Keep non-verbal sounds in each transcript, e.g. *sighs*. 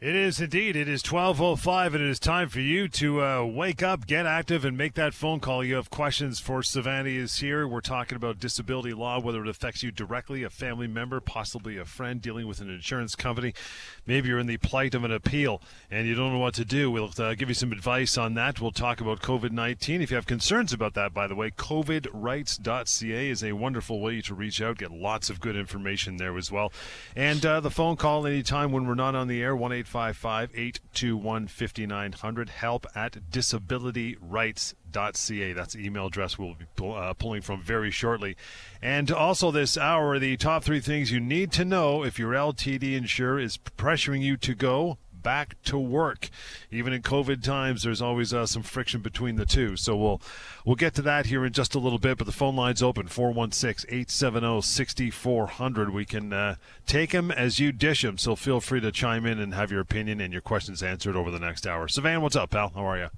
It is indeed. It is 12.05, and it is time for you to uh, wake up, get active, and make that phone call. You have questions for Savannah is here. We're talking about disability law, whether it affects you directly, a family member, possibly a friend dealing with an insurance company. Maybe you're in the plight of an appeal and you don't know what to do. We'll uh, give you some advice on that. We'll talk about COVID 19. If you have concerns about that, by the way, covidrights.ca is a wonderful way to reach out, get lots of good information there as well. And uh, the phone call anytime when we're not on the air, 1 855 821 5900. Help at disabilityrights.ca. That's the email address we'll be pull, uh, pulling from very shortly. And also this hour, the top three things you need to know if your LTD insurer is pressuring you to go back to work. Even in COVID times, there's always uh, some friction between the two. So we'll we'll get to that here in just a little bit. But the phone line's open 416-870-6400. We can uh, take them as you dish them. So feel free to chime in and have your opinion and your questions answered over the next hour. Sivan, what's up, pal? How are you?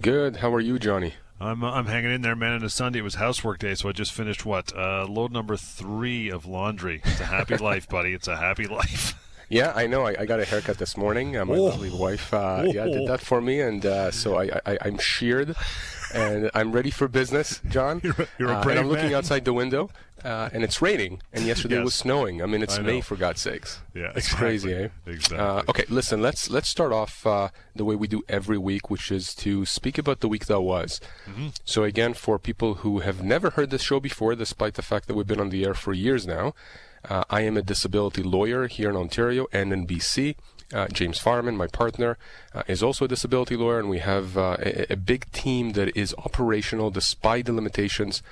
Good. How are you, Johnny? I'm uh, I'm hanging in there, man. And a Sunday it was housework day, so I just finished what uh, load number three of laundry. It's a happy *laughs* life, buddy. It's a happy life. Yeah, I know. I, I got a haircut this morning. Uh, my Oh. lovely wife, uh, yeah, did that for me, and uh, so I, I, I'm sheared, and I'm ready for business, John. *laughs* You're a- you're a Uh, brave and I'm looking man. outside the window, uh, and it's raining. And yesterday Yes. was snowing. I mean, it's I May for God's sakes. Yeah, it's exactly. crazy, eh? Exactly. Uh, okay, listen. Let's let's start off uh, the way we do every week, which is to speak about the week that was. Mm-hmm. So again, for people who have never heard this show before, despite the fact that we've been on the air for years now, uh, I am a disability lawyer here in Ontario and in BC. Uh, James Farman, my partner, uh, is also a disability lawyer, and we have uh, a, a big team that is operational despite the limitations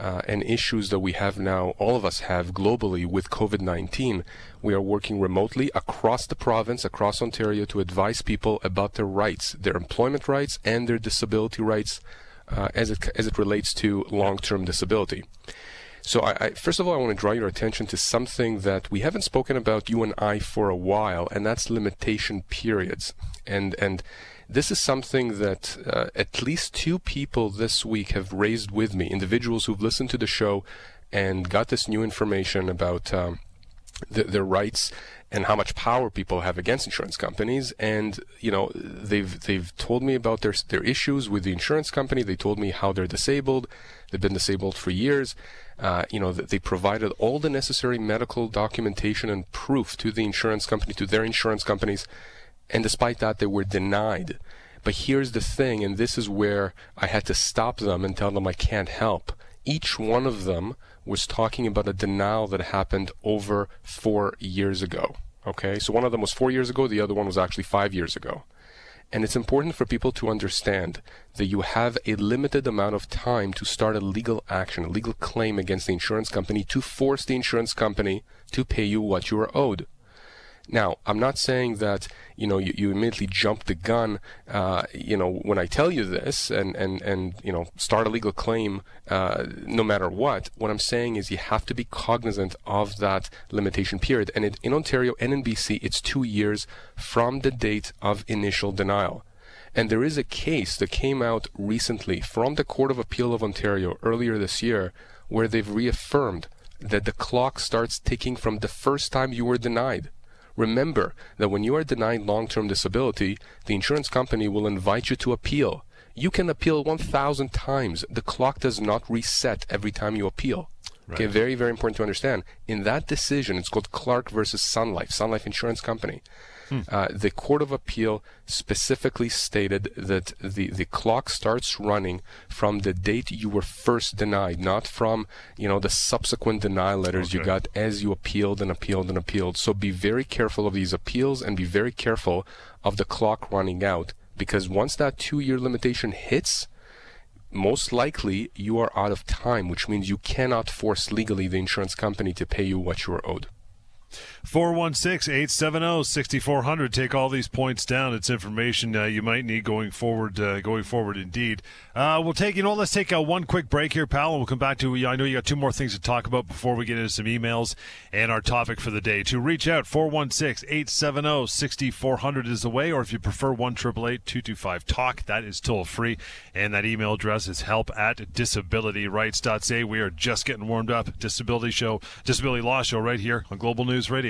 uh, and issues that we have now, all of us have globally with COVID 19. We are working remotely across the province, across Ontario, to advise people about their rights, their employment rights, and their disability rights uh, as, it, as it relates to long term disability. So, I, I, first of all, I want to draw your attention to something that we haven't spoken about, you and I, for a while, and that's limitation periods. And and this is something that uh, at least two people this week have raised with me, individuals who've listened to the show and got this new information about. Um, th- their rights and how much power people have against insurance companies. And you know, they've they've told me about their their issues with the insurance company. They told me how they're disabled. They've been disabled for years. Uh, you know, they provided all the necessary medical documentation and proof to the insurance company, to their insurance companies, and despite that, they were denied. But here's the thing, and this is where I had to stop them and tell them I can't help. Each one of them was talking about a denial that happened over four years ago. Okay, so one of them was four years ago, the other one was actually five years ago. And it's important for people to understand that you have a limited amount of time to start a legal action, a legal claim against the insurance company to force the insurance company to pay you what you are owed. Now, I'm not saying that you know you, you immediately jump the gun. Uh, you know when I tell you this and and and you know start a legal claim uh, no matter what. What I'm saying is you have to be cognizant of that limitation period. And it, in Ontario and in BC, it's two years from the date of initial denial. And there is a case that came out recently from the Court of Appeal of Ontario earlier this year where they've reaffirmed that the clock starts ticking from the first time you were denied. Remember that when you are denied long term disability, the insurance company will invite you to appeal. You can appeal 1,000 times. The clock does not reset every time you appeal. Okay, very, very important to understand. In that decision, it's called Clark versus Sun Life, Sun Life Insurance Company. Uh, the Court of Appeal specifically stated that the, the clock starts running from the date you were first denied, not from you know the subsequent denial letters you got as you appealed and appealed and appealed. So be very careful of these appeals and be very careful of the clock running out because once that two-year limitation hits, most likely you are out of time, which means you cannot force legally the insurance company to pay you what you are owed. 416 870 6400. Take all these points down. It's information uh, you might need going forward. Uh, going forward, indeed. Uh, we'll take, you know, let's take uh, one quick break here, pal, and we'll come back to. I know you got two more things to talk about before we get into some emails and our topic for the day. To reach out, 416 870 6400 is the way, or if you prefer, 1 225 Talk. That is toll free. And that email address is help at disabilityrights.ca. We are just getting warmed up. Disability Show, Disability Law Show, right here on Global News Radio.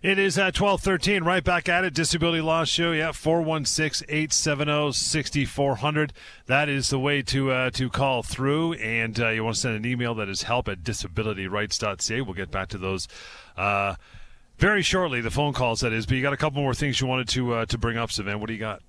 It is at 1213, right back at it. Disability Law Show, yeah, 416-870-6400. That is the way to uh, to call through. And uh, you want to send an email that is help at disabilityrights.ca. We'll get back to those uh, very shortly, the phone calls, that is. But you got a couple more things you wanted to uh, to bring up, Savannah. What do you got?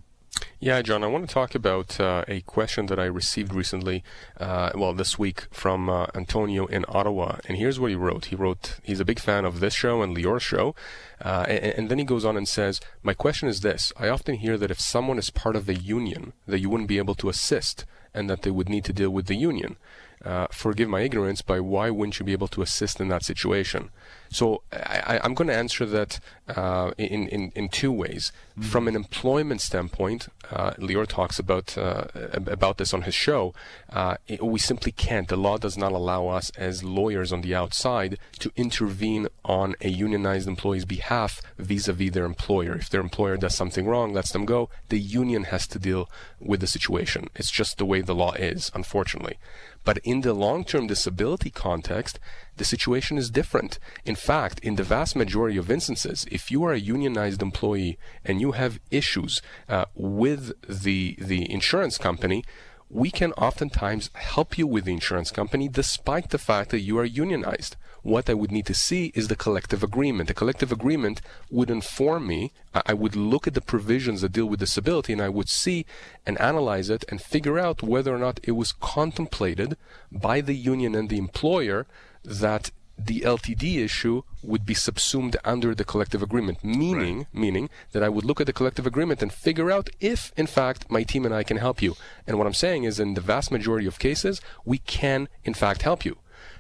Yeah, John, I want to talk about uh, a question that I received recently, uh, well, this week from uh, Antonio in Ottawa. And here's what he wrote. He wrote, he's a big fan of this show and Lior's show. Uh, and, and, then he goes on and says, My question is this I often hear that if someone is part of the union, that you wouldn't be able to assist and that they would need to deal with the union. Uh, forgive my ignorance, but why wouldn't you be able to assist in that situation? So I, am going to answer that uh, in, in, in two ways. Mm-hmm. From an employment standpoint, uh, Lior talks about uh, about this on his show. Uh, it, we simply can't. The law does not allow us as lawyers on the outside to intervene on a unionized employee's behalf vis-a-vis their employer. If their employer does something wrong, lets them go, the union has to deal with the situation. It's just the way the law is, unfortunately. But in the long-term disability context, the situation is different. In fact, in the vast majority of instances, if you are a unionized employee and you have issues uh, with the the insurance company, we can oftentimes help you with the insurance company despite the fact that you are unionized. What I would need to see is the collective agreement. The collective agreement would inform me. I would look at the provisions that deal with disability and I would see and analyze it and figure out whether or not it was contemplated by the union and the employer that the LTD issue would be subsumed under the collective agreement, meaning right. meaning that I would look at the collective agreement and figure out if, in fact, my team and I can help you. And what I'm saying is, in the vast majority of cases, we can, in fact, help you.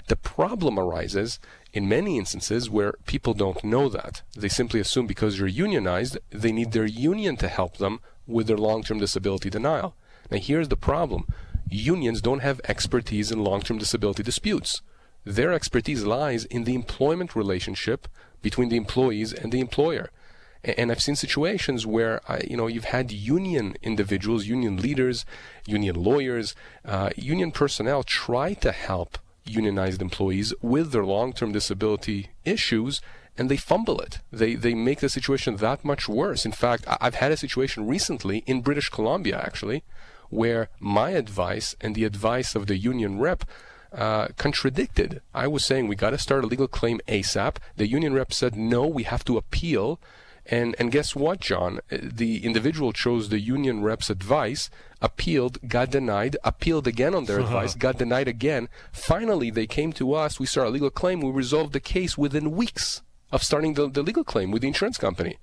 The problem arises in many instances where people don't know that. They simply assume because you're unionized, they need their union to help them with their long-term disability denial. Now, here's the problem: unions don't have expertise in long-term disability disputes their expertise lies in the employment relationship between the employees and the employer. And I've seen situations where I, you know you've had union individuals, union leaders, union lawyers, uh, union personnel try to help unionized employees with their long-term disability issues, and they fumble it. They they make the situation that much worse. In fact, I've had a situation recently in British Columbia actually, where my advice and the advice of the union rep uh, contradicted. I was saying we got to start a legal claim ASAP. The union rep said no, we have to appeal. And and guess what, John? The individual chose the union rep's advice, appealed, got denied, appealed again on their *laughs* advice, got denied again. Finally, they came to us. We started a legal claim. We resolved the case within weeks of starting the, the legal claim with the insurance company.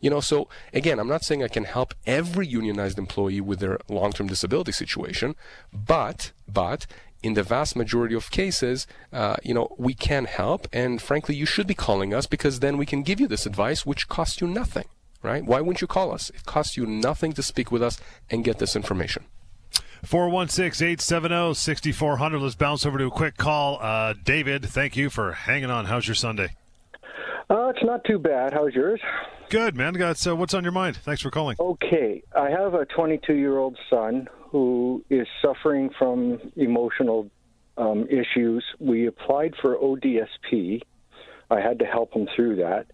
You know, so again, I'm not saying I can help every unionized employee with their long-term disability situation, but but in the vast majority of cases, uh, you know, we can help. And frankly, you should be calling us because then we can give you this advice, which costs you nothing, right? Why wouldn't you call us? It costs you nothing to speak with us and get this information. 416-870-6400. Let's bounce over to a quick call. Uh, David, thank you for hanging on. How's your Sunday? Uh, it's not too bad. How's yours? Good, man. Got so what's on your mind? Thanks for calling. Okay, I have a 22-year-old son who is suffering from emotional um, issues. We applied for ODSP. I had to help him through that.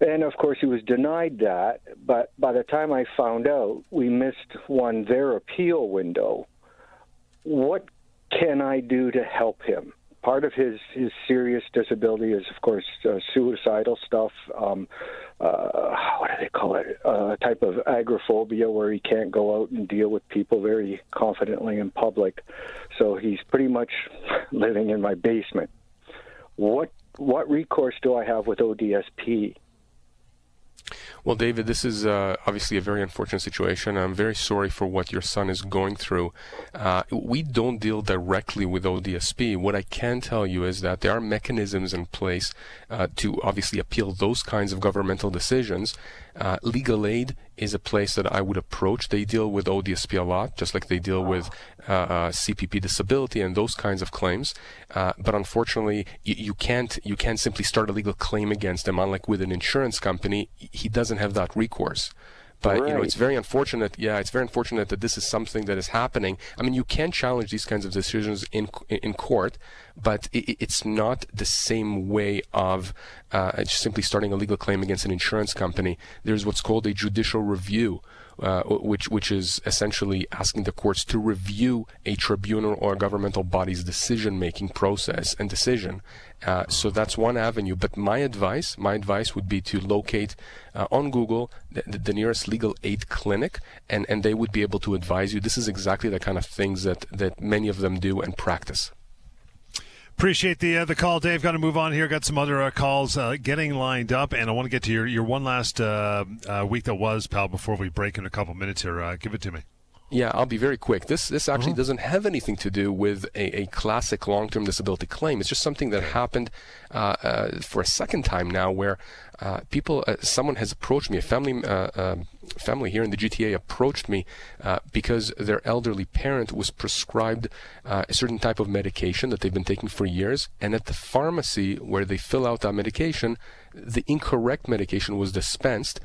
And of course, he was denied that. But by the time I found out, we missed one their appeal window. What can I do to help him? Part of his his serious disability is, of course, uh, suicidal stuff. Um, uh, what do they call it? Uh, a type of agoraphobia where he can't go out and deal with people very confidently in public. So he's pretty much *laughs* living in my basement. What what recourse do I have with ODSP? Well, David, this is uh, obviously a very unfortunate situation. I'm very sorry for what your son is going through. Uh, we don't deal directly with ODSP. What I can tell you is that there are mechanisms in place uh, to obviously appeal those kinds of governmental decisions. Uh, legal aid is a place that I would approach. They deal with ODSP a lot, just like they deal with uh, uh, CPP disability and those kinds of claims. Uh, but unfortunately, you, you, can't you can't simply start a legal claim against them. Unlike with an insurance company, he doesn't have that recourse. But right. you know, it's very unfortunate. Yeah, it's very unfortunate that this is something that is happening. I mean, you can challenge these kinds of decisions in in court, but it, it's not the same way of uh, simply starting a legal claim against an insurance company. There's what's called a judicial review, uh, which which is essentially asking the courts to review a tribunal or a governmental body's decision making process and decision. Uh, so that's one avenue. But my advice, my advice would be to locate uh, on Google the, the, nearest legal aid clinic, and, and they would be able to advise you. This is exactly the kind of things that, that many of them do and practice. Appreciate the uh, the call, Dave. Got to move on here. Got some other uh, calls uh, getting lined up, and I want to get to your your one last uh, uh, week that was, pal. Before we break in a couple minutes here, uh, give it to me. Yeah, I'll be very quick. This this actually uh-huh. doesn't have anything to do with a, a classic long-term disability claim. It's just something that happened uh, uh, for a second time now, where uh, people, someone has approached me, a family um, family here in the GTA approached me uh, because their elderly parent was prescribed uh, a certain type of medication that they've been taking for years, and at the pharmacy where they fill out that medication, the incorrect medication was dispensed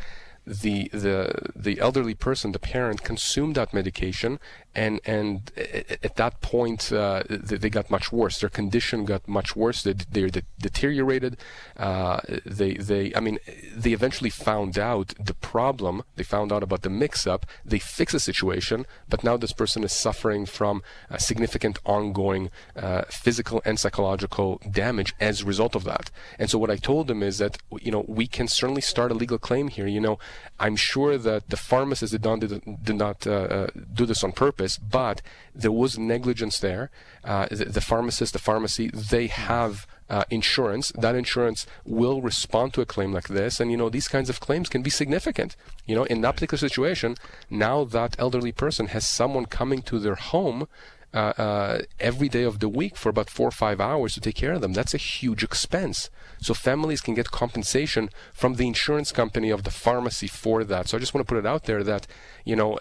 the the the elderly person, the parent, consumed that medication and and at that point uh, they got much worse. Their condition got much worse. They, they deteriorated. Uh, they they I mean they eventually found out the problem. They found out about the mix-up. They fixed the situation, but now this person is suffering from significant ongoing uh, physical and psychological damage as a result of that. And so what I told them is that you know we can certainly start a legal claim here. You know I'm sure that the pharmacist did not did, not uh, uh, do this on purpose purpose, but there was negligence there. Uh, the, the, pharmacist, the pharmacy, they have uh, insurance. That insurance will respond to a claim like this, and you know these kinds of claims can be significant. You know, in that particular situation, now that elderly person has someone coming to their home uh, uh, every day of the week for about four or five hours to take care of them. That's a huge expense. So families can get compensation from the insurance company of the pharmacy for that. So I just want to put it out there that, you know,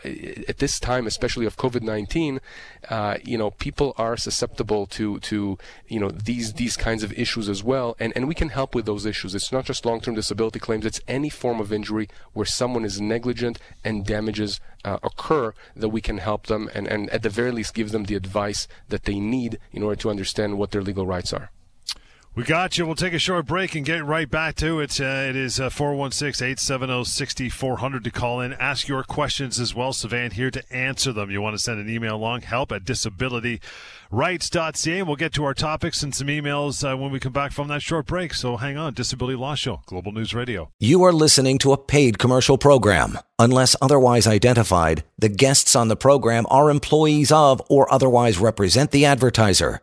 at this time, especially of COVID-19, uh, you know, people are susceptible to, to, you know, these, these kinds of issues as well. And, and we can help with those issues. It's not just long-term disability claims. It's any form of injury where someone is negligent and damages uh, occur that we can help them and, and at the very least give them the advice that they need in order to understand what their legal rights are. We got you. We'll take a short break and get right back to it. Uh, it is uh, 416 870 6400 to call in. Ask your questions as well. Sivan here to answer them. You want to send an email along, help at disabilityrights.ca. And we'll get to our topics and some emails uh, when we come back from that short break. So hang on. Disability Law Show, Global News Radio. You are listening to a paid commercial program. Unless otherwise identified, the guests on the program are employees of or otherwise represent the advertiser.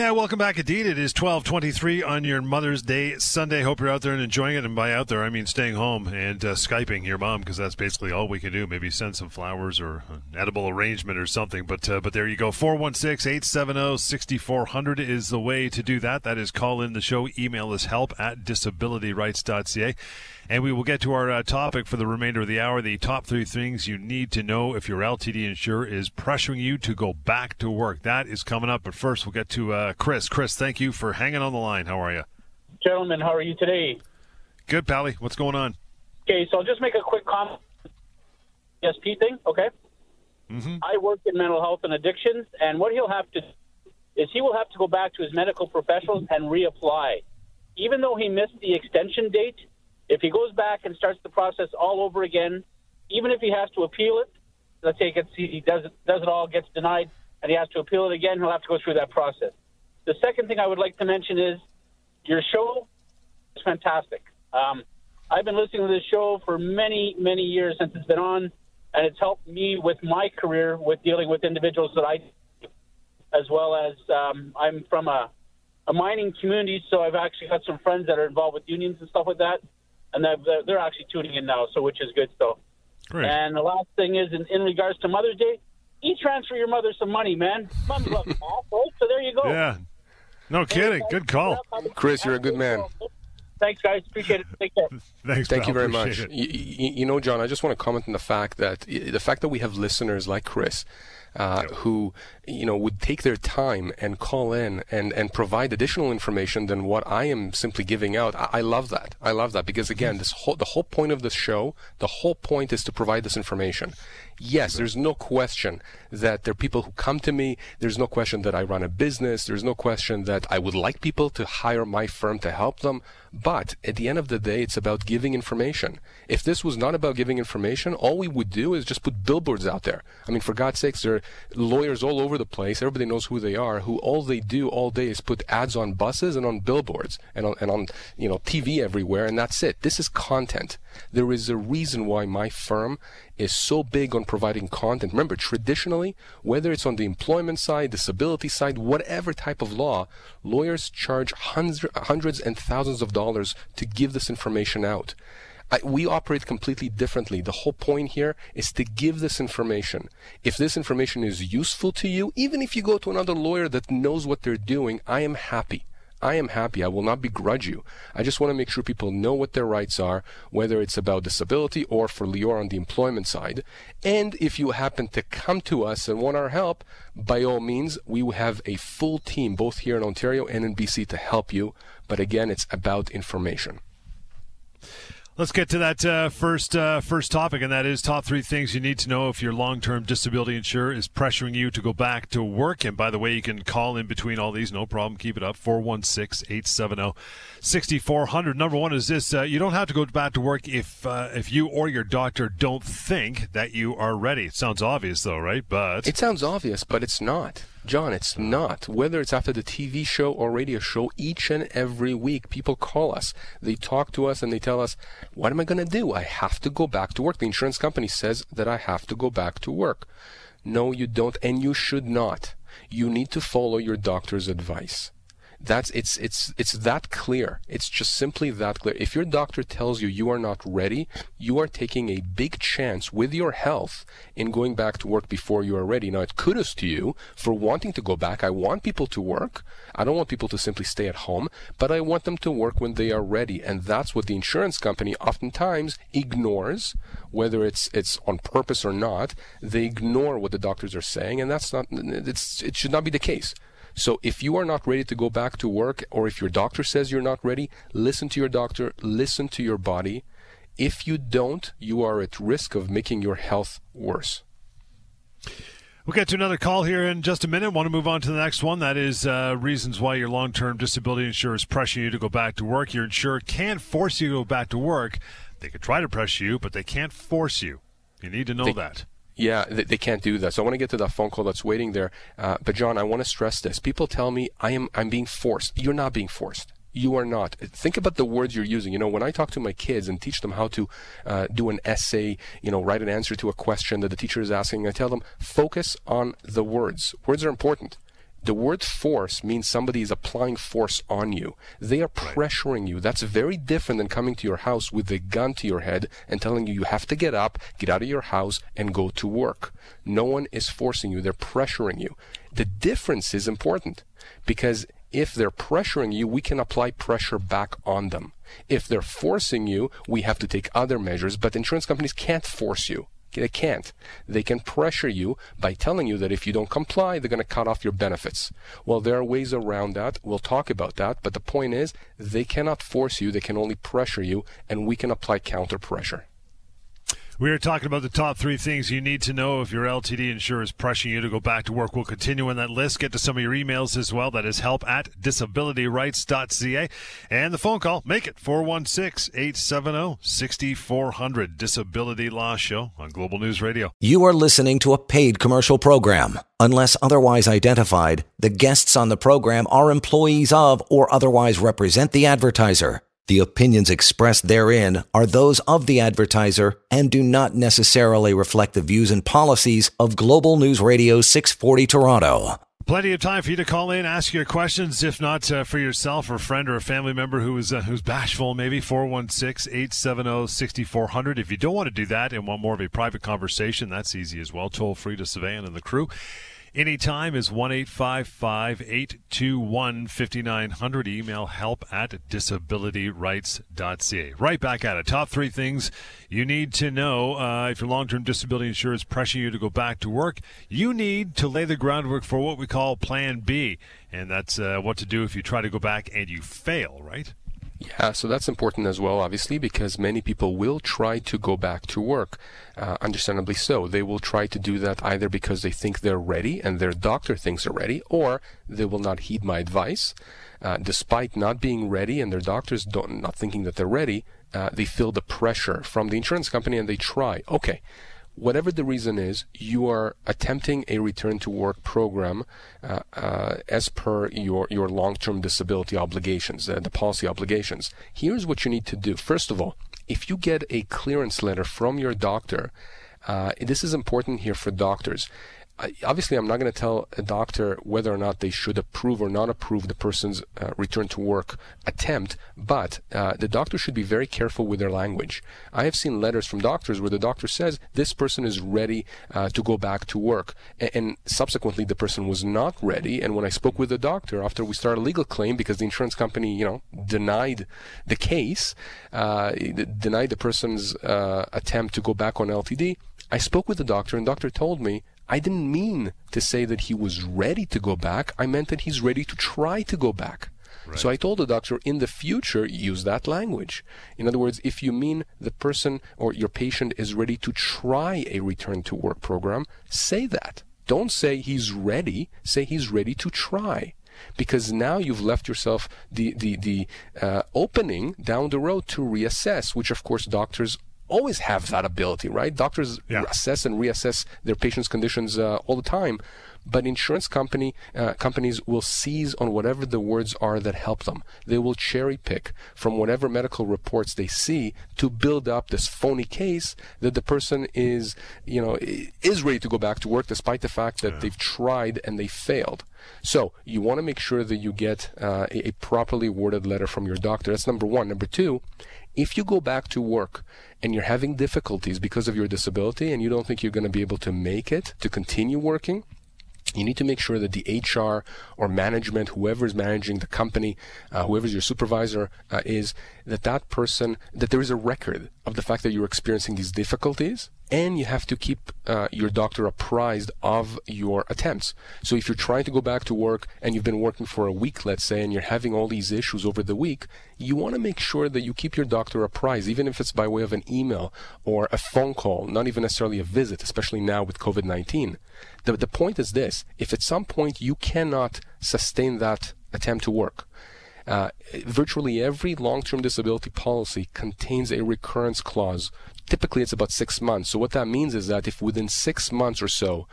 Yeah, welcome back. Indeed, it is twelve twenty-three on your Mother's Day Sunday. Hope you're out there and enjoying it. And by out there, I mean staying home and uh, skyping your mom because that's basically all we can do. Maybe send some flowers or an edible arrangement or something. But uh, but there you go. 416-870-6400 is the way to do that. That is call in the show. Email us help at disabilityrights.ca. And we will get to our uh, topic for the remainder of the hour the top three things you need to know if your LTD insurer is pressuring you to go back to work. That is coming up. But first, we'll get to uh, Chris. Chris, thank you for hanging on the line. How are you? Gentlemen, how are you today? Good, Pally. What's going on? Okay, so I'll just make a quick comment. SP thing, okay? Mm-hmm. I work in mental health and addictions, and what he'll have to is he will have to go back to his medical professionals and reapply. Even though he missed the extension date, If he goes back and starts the process all over again, even if he has to appeal it, let's say he, does it, does it all, gets denied, and he has to appeal it again, he'll have to go through that process. The second thing I would like to mention is your show is fantastic. Um, I've been listening to this show for many, many years since it's been on, and it's helped me with my career with dealing with individuals that I, as well as um, I'm from a, a mining community, so I've actually got some friends that are involved with unions and stuff like that, and they're, they're actually tuning in now, so which is good. So, Great. and the last thing is in, in regards to Mother's Day, e-transfer your mother some money, man. Mom *laughs* loves math, right? So there you go. Yeah. No kidding. Good call. Chris, you're a good man. Thanks, guys. Appreciate it. Take care. *laughs* Thanks. Thank pal. you very Appreciate much. You, you, you know, John, I just want to comment on the fact that the fact that we have listeners like Chris. Uh, who you know would take their time and call in and, and provide additional information than what I am simply giving out. I, I love that. I love that because again, this whole the whole point of this show, the whole point is to provide this information. Yes, there's no question that there are people who come to me. There's no question that I run a business. There's no question that I would like people to hire my firm to help them. But at the end of the day, it's about giving information. If this was not about giving information, all we would do is just put billboards out there. I mean, for God's sakes, there are lawyers all over the place. Everybody knows who they are, who all they do all day is put ads on buses and on billboards and on, and on you know, TV everywhere, and that's it. This is content. There is a reason why my firm is so big on providing content. Remember, traditionally, whether it's on the employment side, disability side, whatever type of law, lawyers charge hundreds, hundreds and thousands of dollars to give this information out. I, we operate completely differently. The whole point here is to give this information. If this information is useful to you, even if you go to another lawyer that knows what they're doing, I am happy. I am happy. I will not begrudge you. I just want to make sure people know what their rights are, whether it's about disability or for Lior on the employment side. And if you happen to come to us and want our help, by all means, we have a full team both here in Ontario and in BC to help you. But again, it's about information. Let's get to that uh, first uh, first topic, and that is top three things you need to know if your long term disability insurer is pressuring you to go back to work. And by the way, you can call in between all these, no problem. Keep it up 416 870 6400. Number one is this uh, you don't have to go back to work if, uh, if you or your doctor don't think that you are ready. It sounds obvious, though, right? But It sounds obvious, but it's not. John, it's not. Whether it's after the TV show or radio show, each and every week people call us. They talk to us and they tell us, What am I going to do? I have to go back to work. The insurance company says that I have to go back to work. No, you don't, and you should not. You need to follow your doctor's advice. That's it's it's it's that clear. It's just simply that clear. If your doctor tells you you are not ready, you are taking a big chance with your health in going back to work before you are ready. Now, it's kudos to you for wanting to go back. I want people to work. I don't want people to simply stay at home, but I want them to work when they are ready, and that's what the insurance company oftentimes ignores, whether it's it's on purpose or not. They ignore what the doctors are saying, and that's not. It's it should not be the case. So if you are not ready to go back to work, or if your doctor says you're not ready, listen to your doctor, listen to your body. If you don't, you are at risk of making your health worse. We'll get to another call here in just a minute. Want to move on to the next one. That is uh, reasons why your long term disability insurer is pressuring you to go back to work. Your insurer can't force you to go back to work. They could try to pressure you, but they can't force you. You need to know They- that. Yeah, they, can't do that. So I want to get to that phone call that's waiting there. Uh, but John, I want to stress this. People tell me I am I'm being forced. You're not being forced. You are not. Think about the words you're using. You know, when I talk to my kids and teach them how to uh, do an essay, you know, write an answer to a question that the teacher is asking, I tell them focus on the words. Words are important. The word force means somebody is applying force on you. They are pressuring you. That's very different than coming to your house with a gun to your head and telling you you have to get up, get out of your house, and go to work. No one is forcing you. They're pressuring you. The difference is important because if they're pressuring you, we can apply pressure back on them. If they're forcing you, we have to take other measures, but insurance companies can't force you. They can't. They can pressure you by telling you that if you don't comply, they're going to cut off your benefits. Well, there are ways around that. We'll talk about that. But the point is, they cannot force you. They can only pressure you, and we can apply counter pressure. We are talking about the top three things you need to know if your LTD insurer is pressuring you to go back to work. We'll continue on that list. Get to some of your emails as well. That is help at disabilityrights.ca. And the phone call, make it 416 870 6400. Disability Law Show on Global News Radio. You are listening to a paid commercial program. Unless otherwise identified, the guests on the program are employees of or otherwise represent the advertiser. The opinions expressed therein are those of the advertiser and do not necessarily reflect the views and policies of Global News Radio 640 Toronto. Plenty of time for you to call in, ask your questions, if not uh, for yourself or a friend or a family member who is uh, who's bashful, maybe 416-870-6400. If you don't want to do that and want more of a private conversation, that's easy as well. Toll free to Savannah and the crew. Anytime is 1 821 5900. Email help at disabilityrights.ca. Right back at it. Top three things you need to know uh, if your long term disability insurance pressuring you to go back to work. You need to lay the groundwork for what we call Plan B. And that's uh, what to do if you try to go back and you fail, right? Yeah, so that's important as well, obviously, because many people will try to go back to work. Uh, understandably so. They will try to do that either because they think they're ready and their doctor thinks they're ready, or they will not heed my advice. Uh, despite not being ready and their doctors not thinking that they're ready, uh, they feel the pressure from the insurance company and they try. Okay, whatever the reason is, you are attempting a return to work program uh, uh, as per your, your long term disability obligations, uh, the policy obligations. Here's what you need to do. First of all, if you get a clearance letter from your doctor, uh, this is important here for doctors obviously, I'm not going to tell a doctor whether or not they should approve or not approve the person's uh, return to work attempt, but uh, the doctor should be very careful with their language. I have seen letters from doctors where the doctor says this person is ready uh, to go back to work, and, and, subsequently the person was not ready. And when I spoke with the doctor after we started a legal claim because the insurance company, you know, denied the case, uh, denied the person's uh, attempt to go back on LTD. I spoke with the doctor, and the doctor told me I didn't mean to say that he was ready to go back. I meant that he's ready to try to go back. Right. So I told the doctor, in the future, use that language. In other words, if you mean the person or your patient is ready to try a return to work program, say that. Don't say he's ready. Say he's ready to try. Because now you've left yourself the the the uh, opening down the road to reassess, which of course doctors always have that ability, right? Doctors yeah. assess and reassess their patients' conditions uh, all the time, but insurance company uh, companies will seize on whatever the words are that help them. They will cherry pick from whatever medical reports they see to build up this phony case that the person is, you know, is ready to go back to work despite the fact that yeah. they've tried and they failed. So you want to make sure that you get uh, a, a properly worded letter from your doctor. That's number one. Number two, if you go back to work and you're having difficulties because of your disability and you don't think you're going to be able to make it to continue working, you need to make sure that the HR or management, whoever is managing the company, uh, whoever's your supervisor uh, is, that that person, that there is a record of the fact that you're experiencing these difficulties and you have to keep uh, your doctor apprised of your attempts. So if you're trying to go back to work and you've been working for a week, let's say, and you're having all these issues over the week, you want to make sure that you keep your doctor apprised, even if it's by way of an email or a phone call, not even necessarily a visit, especially now with COVID 19. The, the point is this if at some point you cannot sustain that attempt to work, uh, virtually every long-term disability policy contains a recurrence clause typically it's about six months. So what that means is that if within six months or so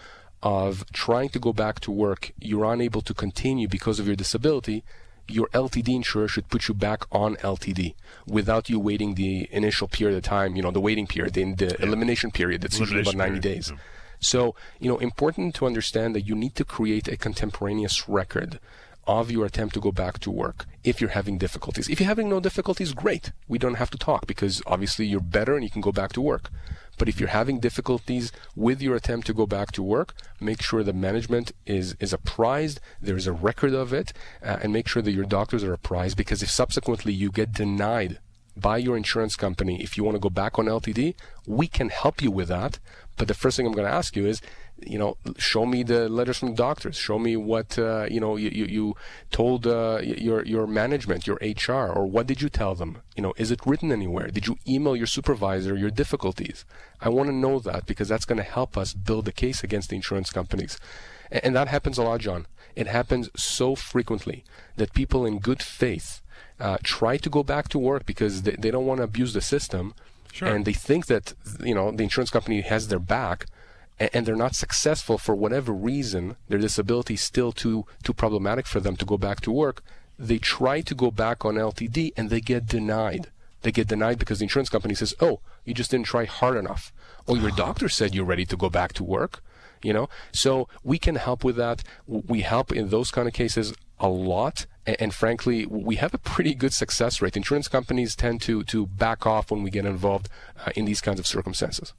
of trying to go back to work, you're unable to continue because of your disability, your LTD insurer should put you back on LTD without you waiting the initial period of time, you know, the waiting period, the, the yeah. elimination period that's usually about 90 period. days. Yeah. So, you know, important to understand that you need to create a contemporaneous record of your attempt to go back to work if you're having difficulties. If you're having no difficulties, great. We don't have to talk because obviously you're better and you can go back to work. But if you're having difficulties with your attempt to go back to work, make sure the management is, is apprised, there's a record of it, uh, and make sure that your doctors are apprised because if subsequently you get denied by your insurance company if you want to go back on LTD, we can help you with that. But the first thing I'm going to ask you is, you know, show me the letters from the doctors. Show me what uh, you know you you, you told uh, your your management, your HR, or what did you tell them? You know, is it written anywhere? Did you email your supervisor your difficulties? I want to know that because that's going to help us build a case against the insurance companies, and, and that happens a lot, John. It happens so frequently that people in good faith uh, try to go back to work because they, they don't want to abuse the system Sure. And they think that you know the insurance company has their back, and, they're not successful for whatever reason. Their disability is still too too problematic for them to go back to work. They try to go back on LTD and they get denied. They get denied because the insurance company says, "Oh, you just didn't try hard enough." Oh, your doctor said you're ready to go back to work you know so we can help with that we help in those kind of cases a lot and, and, frankly we have a pretty good success rate insurance companies tend to to back off when we get involved uh, in these kinds of circumstances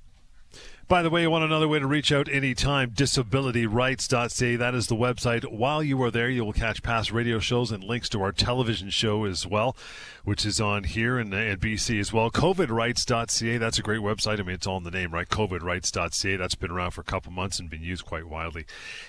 by the way, you want another way to reach out anytime, disabilityrights.ca. That is the website. While you are there, you will catch past radio shows and links to our television show as well, which is on here and uh, at BC as well. COVIDrights.ca. That's a great website. I mean, it's all in the name, right? COVIDrights.ca. That's been around for a couple months and been used quite widely.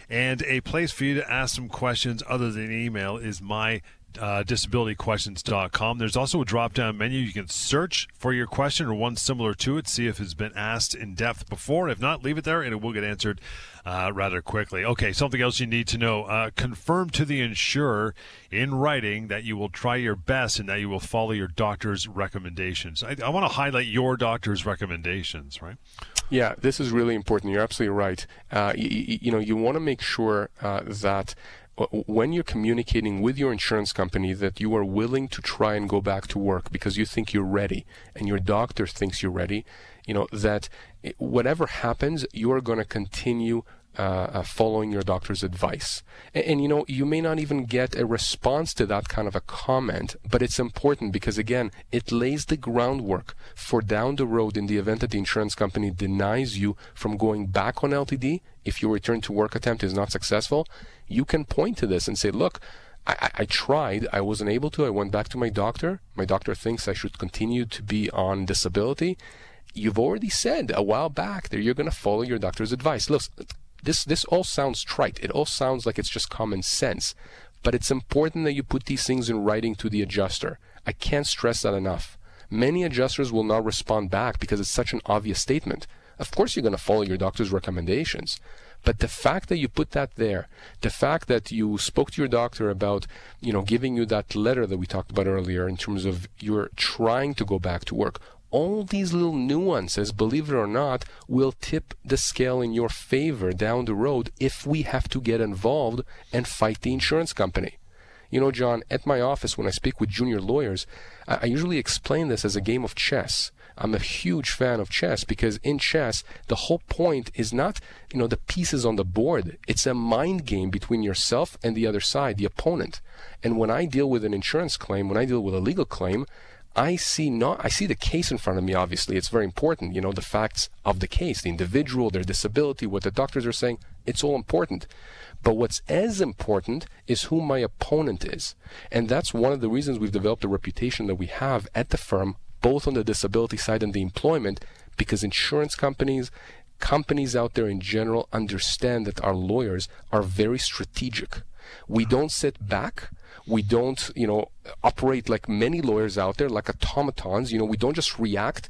And a place for you to ask some questions other than email is my uh, disabilityquestions.com. There's also a drop down menu. You can search for your question or one similar to it, see if it's been asked in depth before. If not, leave it there and it will get answered uh, rather quickly. Okay, something else you need to know. Uh, confirm to the insurer in writing that you will try your best and that you will follow your doctor's recommendations. I, I want to highlight your doctor's recommendations, right? Yeah, this is really important. You're absolutely right. Uh, you, you, know, you want to make sure uh, that when you're communicating with your insurance company that you are willing to try and go back to work because you think you're ready and your doctor thinks you're ready, you know, that eh, whatever happens, you are going to continue uh, uh, following your doctor's advice. And, and, you know, you may not even get a response to that kind of a comment, but it's important because, again, it lays the groundwork for down the road in the event that the insurance company denies you from going back on LTD if your return to work attempt is not successful. You can point to this and say, look, I, I, tried. I wasn't able to. I went back to my doctor. My doctor thinks I should continue to be on disability. You've already said a while back that you're going to follow your doctor's advice. Look, this this all sounds trite. It all sounds like it's just common sense, but it's important that you put these things in writing to the adjuster. I can't stress that enough. Many adjusters will not respond back because it's such an obvious statement. Of course, you're going to follow your doctor's recommendations. But the fact that you put that there, the fact that you spoke to your doctor about, you know, giving you that letter that we talked about earlier in terms of you're trying to go back to work, all these little nuances, believe it or not, will tip the scale in your favor down the road if we have to get involved and fight the insurance company. You know, John, at my office, when I speak with junior lawyers, I, usually explain this as a game of chess. I'm a huge fan of chess because in chess, the whole point is not, you know, the pieces on the board. It's a mind game between yourself and the other side, the opponent. And when I deal with an insurance claim, when I deal with a legal claim, I see not I see the case in front of me obviously. It's very important you know the facts of the case the individual their disability what the doctors are saying. It's all important. But what's as important is who my opponent is. And that's one of the reasons we've developed the reputation that we have at the firm both on the disability side and the employment because insurance companies companies out there in general understand that our lawyers are very strategic we don't sit back we don't, you know, operate like many lawyers out there, like automatons. You know, we don't just react.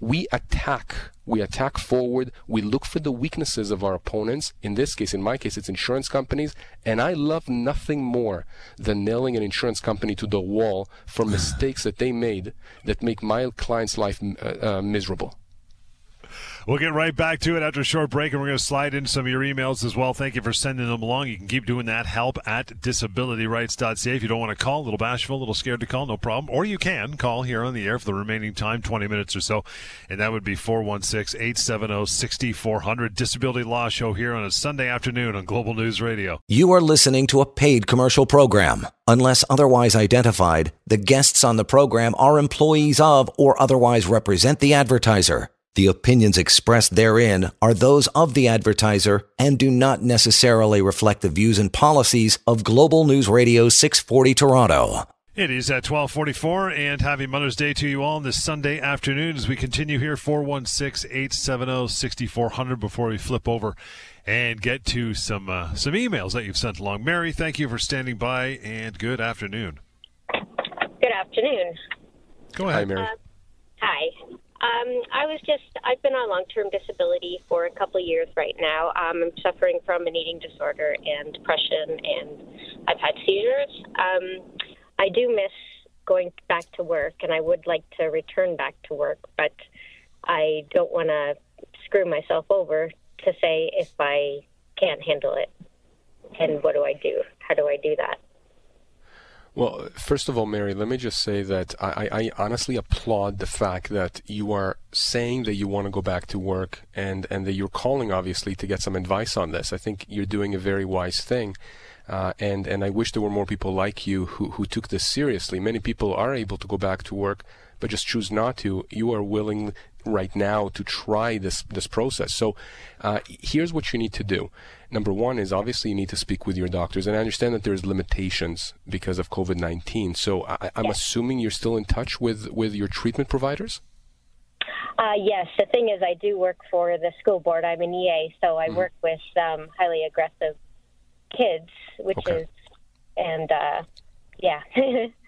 We attack. We attack forward. We look for the weaknesses of our opponents. In this case, in my case, it's insurance companies. And I love nothing more than nailing an insurance company to the wall for *sighs* mistakes that they made that make my client's life uh, uh, miserable. We'll get right back to it after a short break, and we're going to slide into some of your emails as well. Thank you for sending them along. You can keep doing that. Help at disabilityrights.ca. If you don't want to call, a little bashful, a little scared to call, no problem. Or you can call here on the air for the remaining time, 20 minutes or so, and that would be 416 870 6400. Disability Law Show here on a Sunday afternoon on Global News Radio. You are listening to a paid commercial program. Unless otherwise identified, the guests on the program are employees of or otherwise represent the advertiser. The opinions expressed therein are those of the advertiser and do not necessarily reflect the views and policies of Global News Radio 640 Toronto. It is at 1244 and happy Mother's Day to you all on this Sunday afternoon as we continue here 416-870-6400 before we flip over and get to some uh, some emails that you've sent along. Mary, thank you for standing by and good afternoon. Good afternoon. Go ahead. Hi, Mary. Uh, hi. Um, I was just, I've been on long term disability for a couple of years right now. Um, I'm suffering from an eating disorder and depression, and I've had seizures. Um, I do miss going back to work, and I would like to return back to work, but I don't want to screw myself over to say if I can't handle it. And what do I do? How do I do that? Well, first of all, Mary, let me just say that I, I honestly applaud the fact that you are saying that you want to go back to work and, and that you're calling, obviously, to get some advice on this. I think you're doing a very wise thing. Uh, and, and I wish there were more people like you who, who took this seriously. Many people are able to go back to work, but just choose not to. You are willing right now to try this, this process. So uh, here's what you need to do number one is obviously you need to speak with your doctors. And I understand that there's limitations because of COVID 19. So I, am assuming you're still in touch with, with your treatment providers? Uh, yes. The thing is, I do work for the school board. I'm an EA, so I mm work with um, highly aggressive kids, which okay. is, and uh, yeah. *laughs*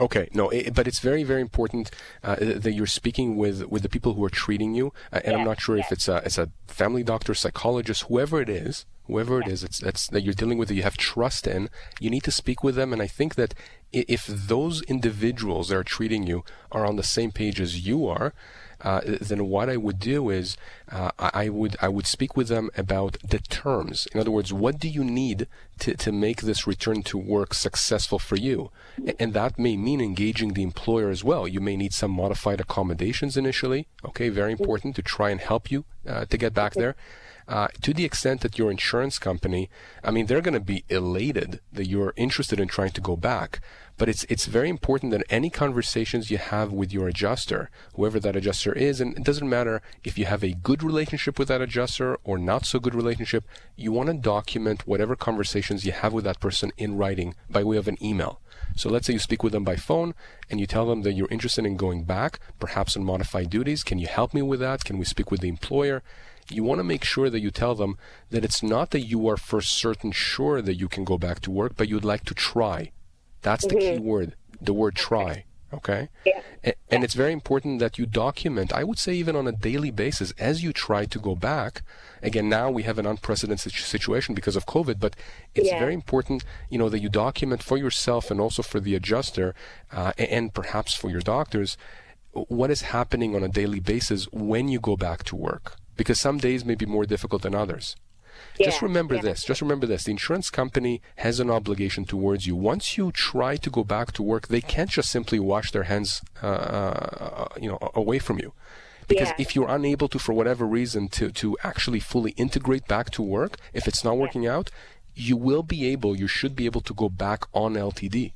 Okay, no, it, but it's very, very important uh, that you're speaking with, with the people who are treating you, uh, and yeah, I'm not sure yeah. if it's a it's a family doctor, psychologist, whoever it is, whoever it is, it's, it's that you're dealing with that you have trust in. You need to speak with them, and I think that if those individuals that are treating you are on the same page as you are, uh, then what I would do is uh, I would I would speak with them about the terms. In other words, what do you need to, to make this return to work successful for you? And that may mean engaging the employer as well. You may need some modified accommodations initially. Okay, very important to try and help you uh, to get back there. Uh, to the extent that your insurance company, I mean, they're going to be elated that you're interested in trying to go back. But it's it's very important that any conversations you have with your adjuster, whoever that adjuster is, and it doesn't matter if you have a good relationship with that adjuster or not so good relationship, you want to document whatever conversations you have with that person in writing by way of an email. So let's say you speak with them by phone and you tell them that you're interested in going back, perhaps on modified duties. Can you help me with that? Can we speak with the employer? You want to make sure that you tell them that it's not that you are for certain sure that you can go back to work, but you'd like to try. That's the mm-hmm. key word, the word try. Okay? Yeah. And, and it's very important that you document, I would say even on a daily basis, as you try to go back. Again, now we have an unprecedented situation because of COVID, but it's yeah. very important, you know, that you document for yourself and also for the adjuster uh, and perhaps for your doctors what is happening on a daily basis when you go back to work. Because some days may be more difficult than others. Yeah, just remember yeah. this. Just remember this. The insurance company has an obligation towards you. Once you try to go back to work, they can't just simply wash their hands, uh, uh, you know, away from you. Because yeah. if you're unable to, for whatever reason, to, to actually fully integrate back to work, if it's not working out, you will be able, you should be able to go back on LTD.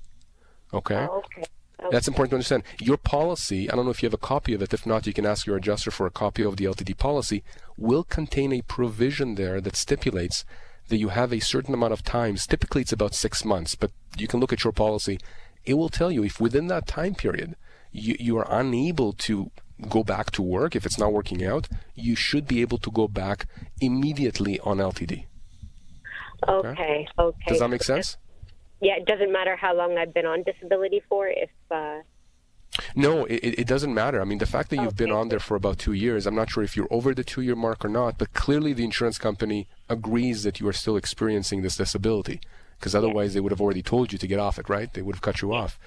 Okay? Oh, okay. That's important to understand. Your policy, I don't know if you have a copy of it. If not, you can ask your adjuster for a copy of the LTD policy, will contain a provision there that stipulates that you have a certain amount of times. Typically, it's about six months, but you can look at your policy. It will tell you if within that time period you, you are unable to go back to work, if it's not working out, you should be able to go back immediately on LTD. Okay. Okay. okay. Does that make sense? Yeah, it doesn't matter how long I've been on disability for. If uh... no, it, it doesn't matter. I mean, the fact that you've okay. been on there for about two years, I'm not sure if you're over the two year mark or not, but clearly the insurance company agrees that you are still experiencing this disability, because otherwise yeah. they would have already told you to get off it, right? They would have cut you off.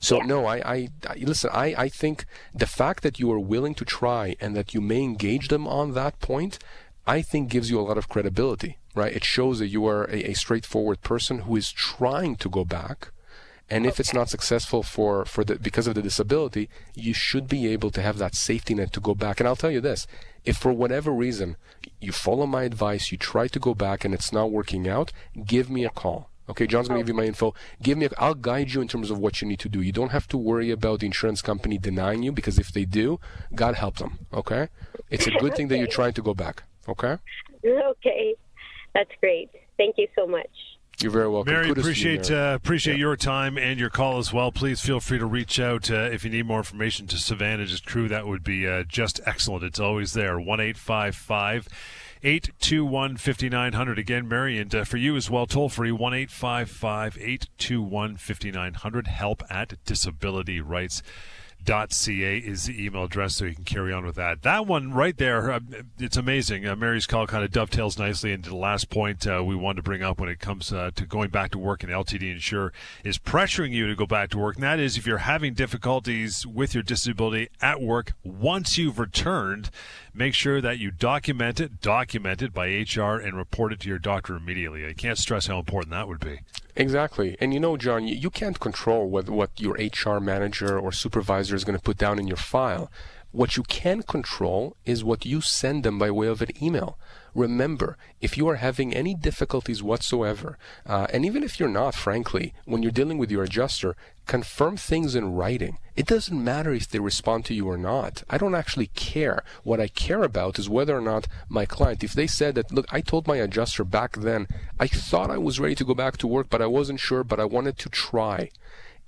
So yeah. no, I, I, I, listen. I, I think the fact that you are willing to try and that you may engage them on that point, I think gives you a lot of credibility right? It shows that you are a, a straightforward person who is trying to go back. And if oh. it's not successful for, for the, because of the disability, you should be able to have that safety net to go back. And I'll tell you this, if for whatever reason you follow my advice, you try to go back and it's not working out, give me a call. Okay, John's going to oh. give you my info. Give me, a, I'll guide you in terms of what you need to do. You don't have to worry about the insurance company denying you because if they do, God help them. Okay, it's a good thing that you're trying to go back. Okay. Okay. That's great. Thank you so much. You're very welcome. Mary, Kudos appreciate you, Mary. Uh, appreciate Yeah. your time and your call as well. Please feel free to reach out uh, if you need more information to Savannah's crew. That would be uh, just excellent. It's always there. One eight five five. 821 5900. Again, Mary, and uh, for you as well, toll free 1 821 5900. Help at disability rights. .ca is the email address, so you can carry on with that. That one right there, uh, it's amazing. Uh, Mary's call kind of dovetails nicely into the last point uh, we wanted to bring up when it comes uh, to going back to work. And LTD Insure is pressuring you to go back to work, and that is if you're having difficulties with your disability at work once you've returned, make sure that you document it, document it by HR, and report it to your doctor immediately. I can't stress how important that would be. Exactly. And you know, John, you, can't control what, what your HR manager or supervisor is going to put down in your file. What you can control is what you send them by way of an email. Remember, if you are having any difficulties whatsoever, uh, and even if you're not, frankly, when you're dealing with your adjuster, confirm things in writing. It doesn't matter if they respond to you or not. I don't actually care. What I care about is whether or not my client, if they said that, look, I told my adjuster back then, I thought I was ready to go back to work, but I wasn't sure, but I wanted to try.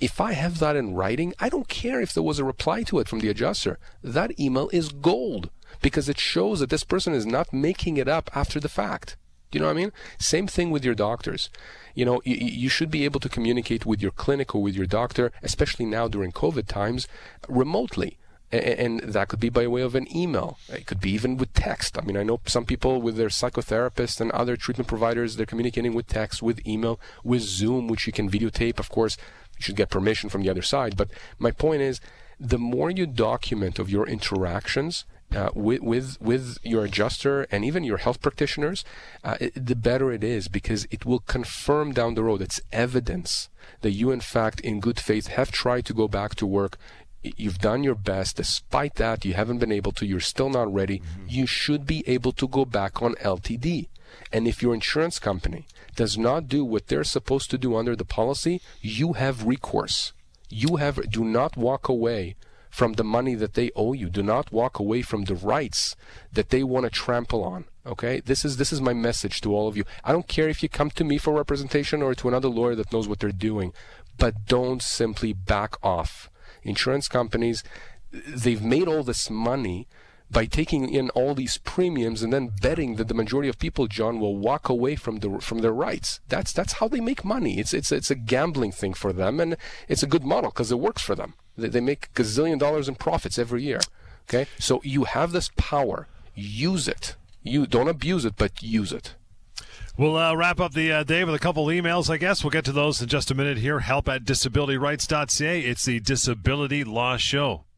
If I have that in writing, I don't care if there was a reply to it from the adjuster. That email is gold because it shows that this person is not making it up after the fact. Do you know what I mean? Same thing with your doctors. You know, you, you should be able to communicate with your clinic or with your doctor, especially now during COVID times, remotely. And that could be by way of an email. It could be even with text. I mean, I know some people with their psychotherapists and other treatment providers, they're communicating with text, with email, with Zoom, which you can videotape. Of course, you should get permission from the other side. But my point is, the more you document of your interactions uh, with, with with your adjuster and even your health practitioners, uh, it, the better it is because it will confirm down the road. It's evidence that you, in fact, in good faith, have tried to go back to work. You've done your best. Despite that, you haven't been able to. You're still not ready. You should be able to go back on LTD. And if your insurance company does not do what they're supposed to do under the policy, you have recourse. You have do not walk away from the money that they owe you. Do not walk away from the rights that they want to trample on. Okay? This is this is my message to all of you. I don't care if you come to me for representation or to another lawyer that knows what they're doing, but don't simply back off. Insurance companies they've made all this money by taking in all these premiums and then betting that the majority of people, John, will walk away from the from their rights. That's that's how they make money. It's it's it's a gambling thing for them, and it's a good model because it works for them. They, they make gazillion dollars in profits every year. Okay, so you have this power. Use it. You don't abuse it, but use it. We'll uh, wrap up the uh, day with a couple emails, I guess. We'll get to those in just a minute here. Help at disabilityrights.ca. It's the Disability Law Show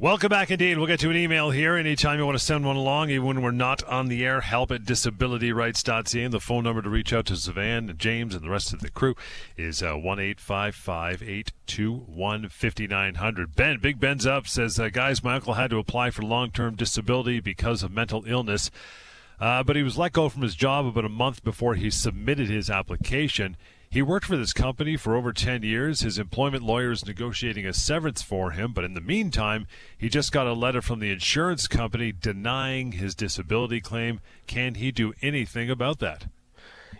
Welcome back indeed. We'll get to an email here anytime you want to send one along, even when we're not on the air. Help at disabilityrights.ca. And the phone number to reach out to Sivan and James and the rest of the crew is uh, 1 855 821 5900. Ben, Big Ben's up, says, uh, Guys, my uncle had to apply for long term disability because of mental illness. Uh, but he was let go from his job about a month before he submitted his application. He worked for this company for over 10 years. His employment lawyer is negotiating a severance for him, but in the meantime, he just got a letter from the insurance company denying his disability claim. Can he do anything about that?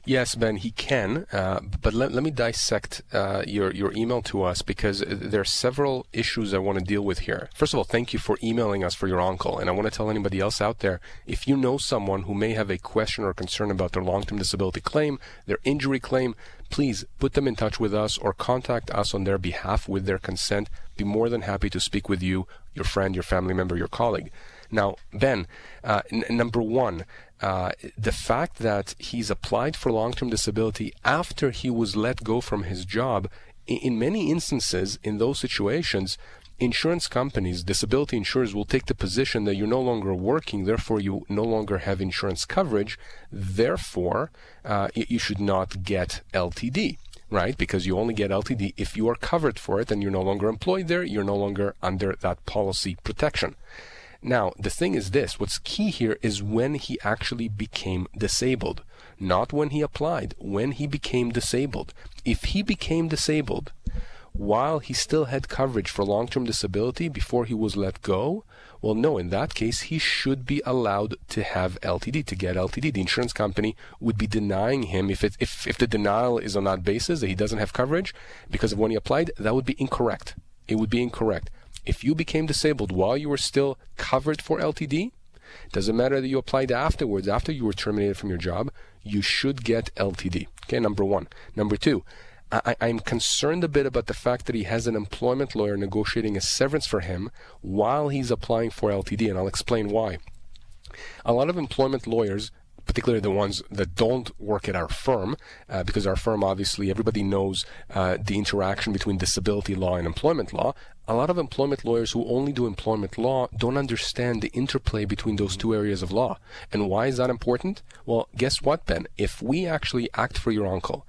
Yes, Ben, he can. Uh, but let, let me dissect uh, your, your email to us because there are several issues I want to deal with here. First of all, thank you for emailing us for your uncle. And I want to tell anybody else out there if you know someone who may have a question or concern about their long term disability claim, their injury claim, please put them in touch with us or contact us on their behalf with their consent. Be more than happy to speak with you, your friend, your family member, your colleague. Now, Ben, uh, n- number one, uh, the fact that he's applied for long-term disability after he was let go from his job, in, in many instances, in those situations, insurance companies, disability insurers will take the position that you're no longer working, therefore you no longer have insurance coverage, therefore uh, you should not get LTD. Right, because you only get LTD if you are covered for it and you're no longer employed there, you're no longer under that policy protection. Now, the thing is this what's key here is when he actually became disabled, not when he applied, when he became disabled. If he became disabled while he still had coverage for long term disability before he was let go, well, no, in that case, he should be allowed to have LTD, to get LTD. The insurance company would be denying him if, it, if, if the denial is on that basis that he doesn't have coverage because of when he applied, that would be incorrect. It would be incorrect. If you became disabled while you were still covered for LTD, doesn't matter that you applied afterwards, after you were terminated from your job, you should get LTD. Okay, number one. Number two, I, am concerned a bit about the fact that he has an employment lawyer negotiating a severance for him while he's applying for LTD, and I'll explain why. A lot of employment lawyers particularly the ones that don't work at our firm, uh, because our firm obviously everybody knows uh, the interaction between disability law and employment law. A lot of employment lawyers who only do employment law don't understand the interplay between those two areas of law. And why is that important? Well, guess what, Ben? If we actually act for your uncle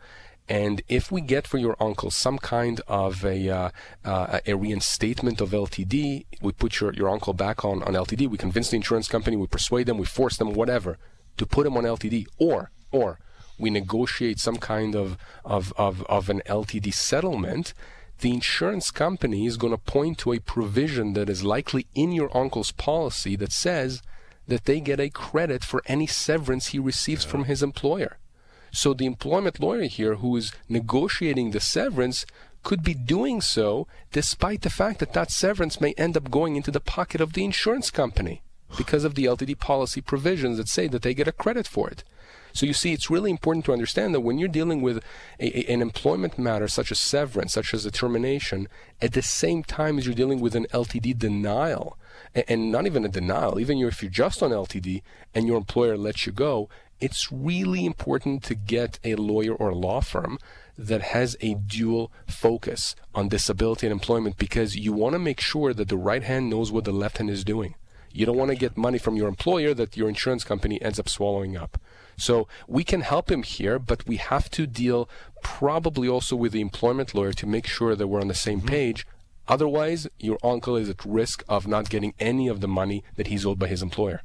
and if we get for your uncle some kind of a, uh, uh, a reinstatement of LTD, we put your, your uncle back on, on LTD, we convince the insurance company, we persuade them, we force them, whatever, to put him on LTD, or, or we negotiate some kind of, of, of, of an LTD settlement, the insurance company is going to point to a provision that is likely in your uncle's policy that says that they get a credit for any severance he receives from his employer. So the employment lawyer here who is negotiating the severance could be doing so despite the fact that that severance may end up going into the pocket of the insurance company because of the LTD policy provisions that say that they get a credit for it. So you see, it's really important to understand that when you're dealing with a, a, an employment matter such as severance, such as a termination, at the same time as you're dealing with an LTD denial, and, and not even a denial, even if you're just on LTD and your employer lets you go, it's really important to get a lawyer or a law firm that has a dual focus on disability and employment because you want to make sure that the right hand knows what the left hand is doing. You don't want to get money from your employer that your insurance company ends up swallowing up. So we can help him here, but we have to deal probably also with the employment lawyer to make sure that we're on the same mm-hmm. page. Otherwise, your uncle is at risk of not getting any of the money that he's owed by his employer.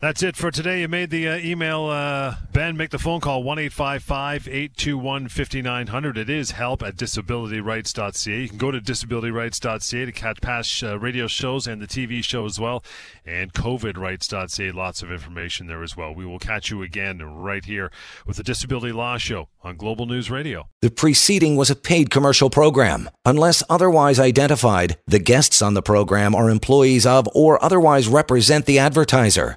That's it for today. You made the uh, email, uh, Ben. Make the phone call 1 821 5900. It is help at disabilityrights.ca. You can go to disabilityrights.ca to catch past uh, radio shows and the TV show as well. And covidrights.ca. Lots of information there as well. We will catch you again right here with the Disability Law Show on Global News Radio. The preceding was a paid commercial program. Unless otherwise identified, the guests on the program are employees of or otherwise represent the advertiser.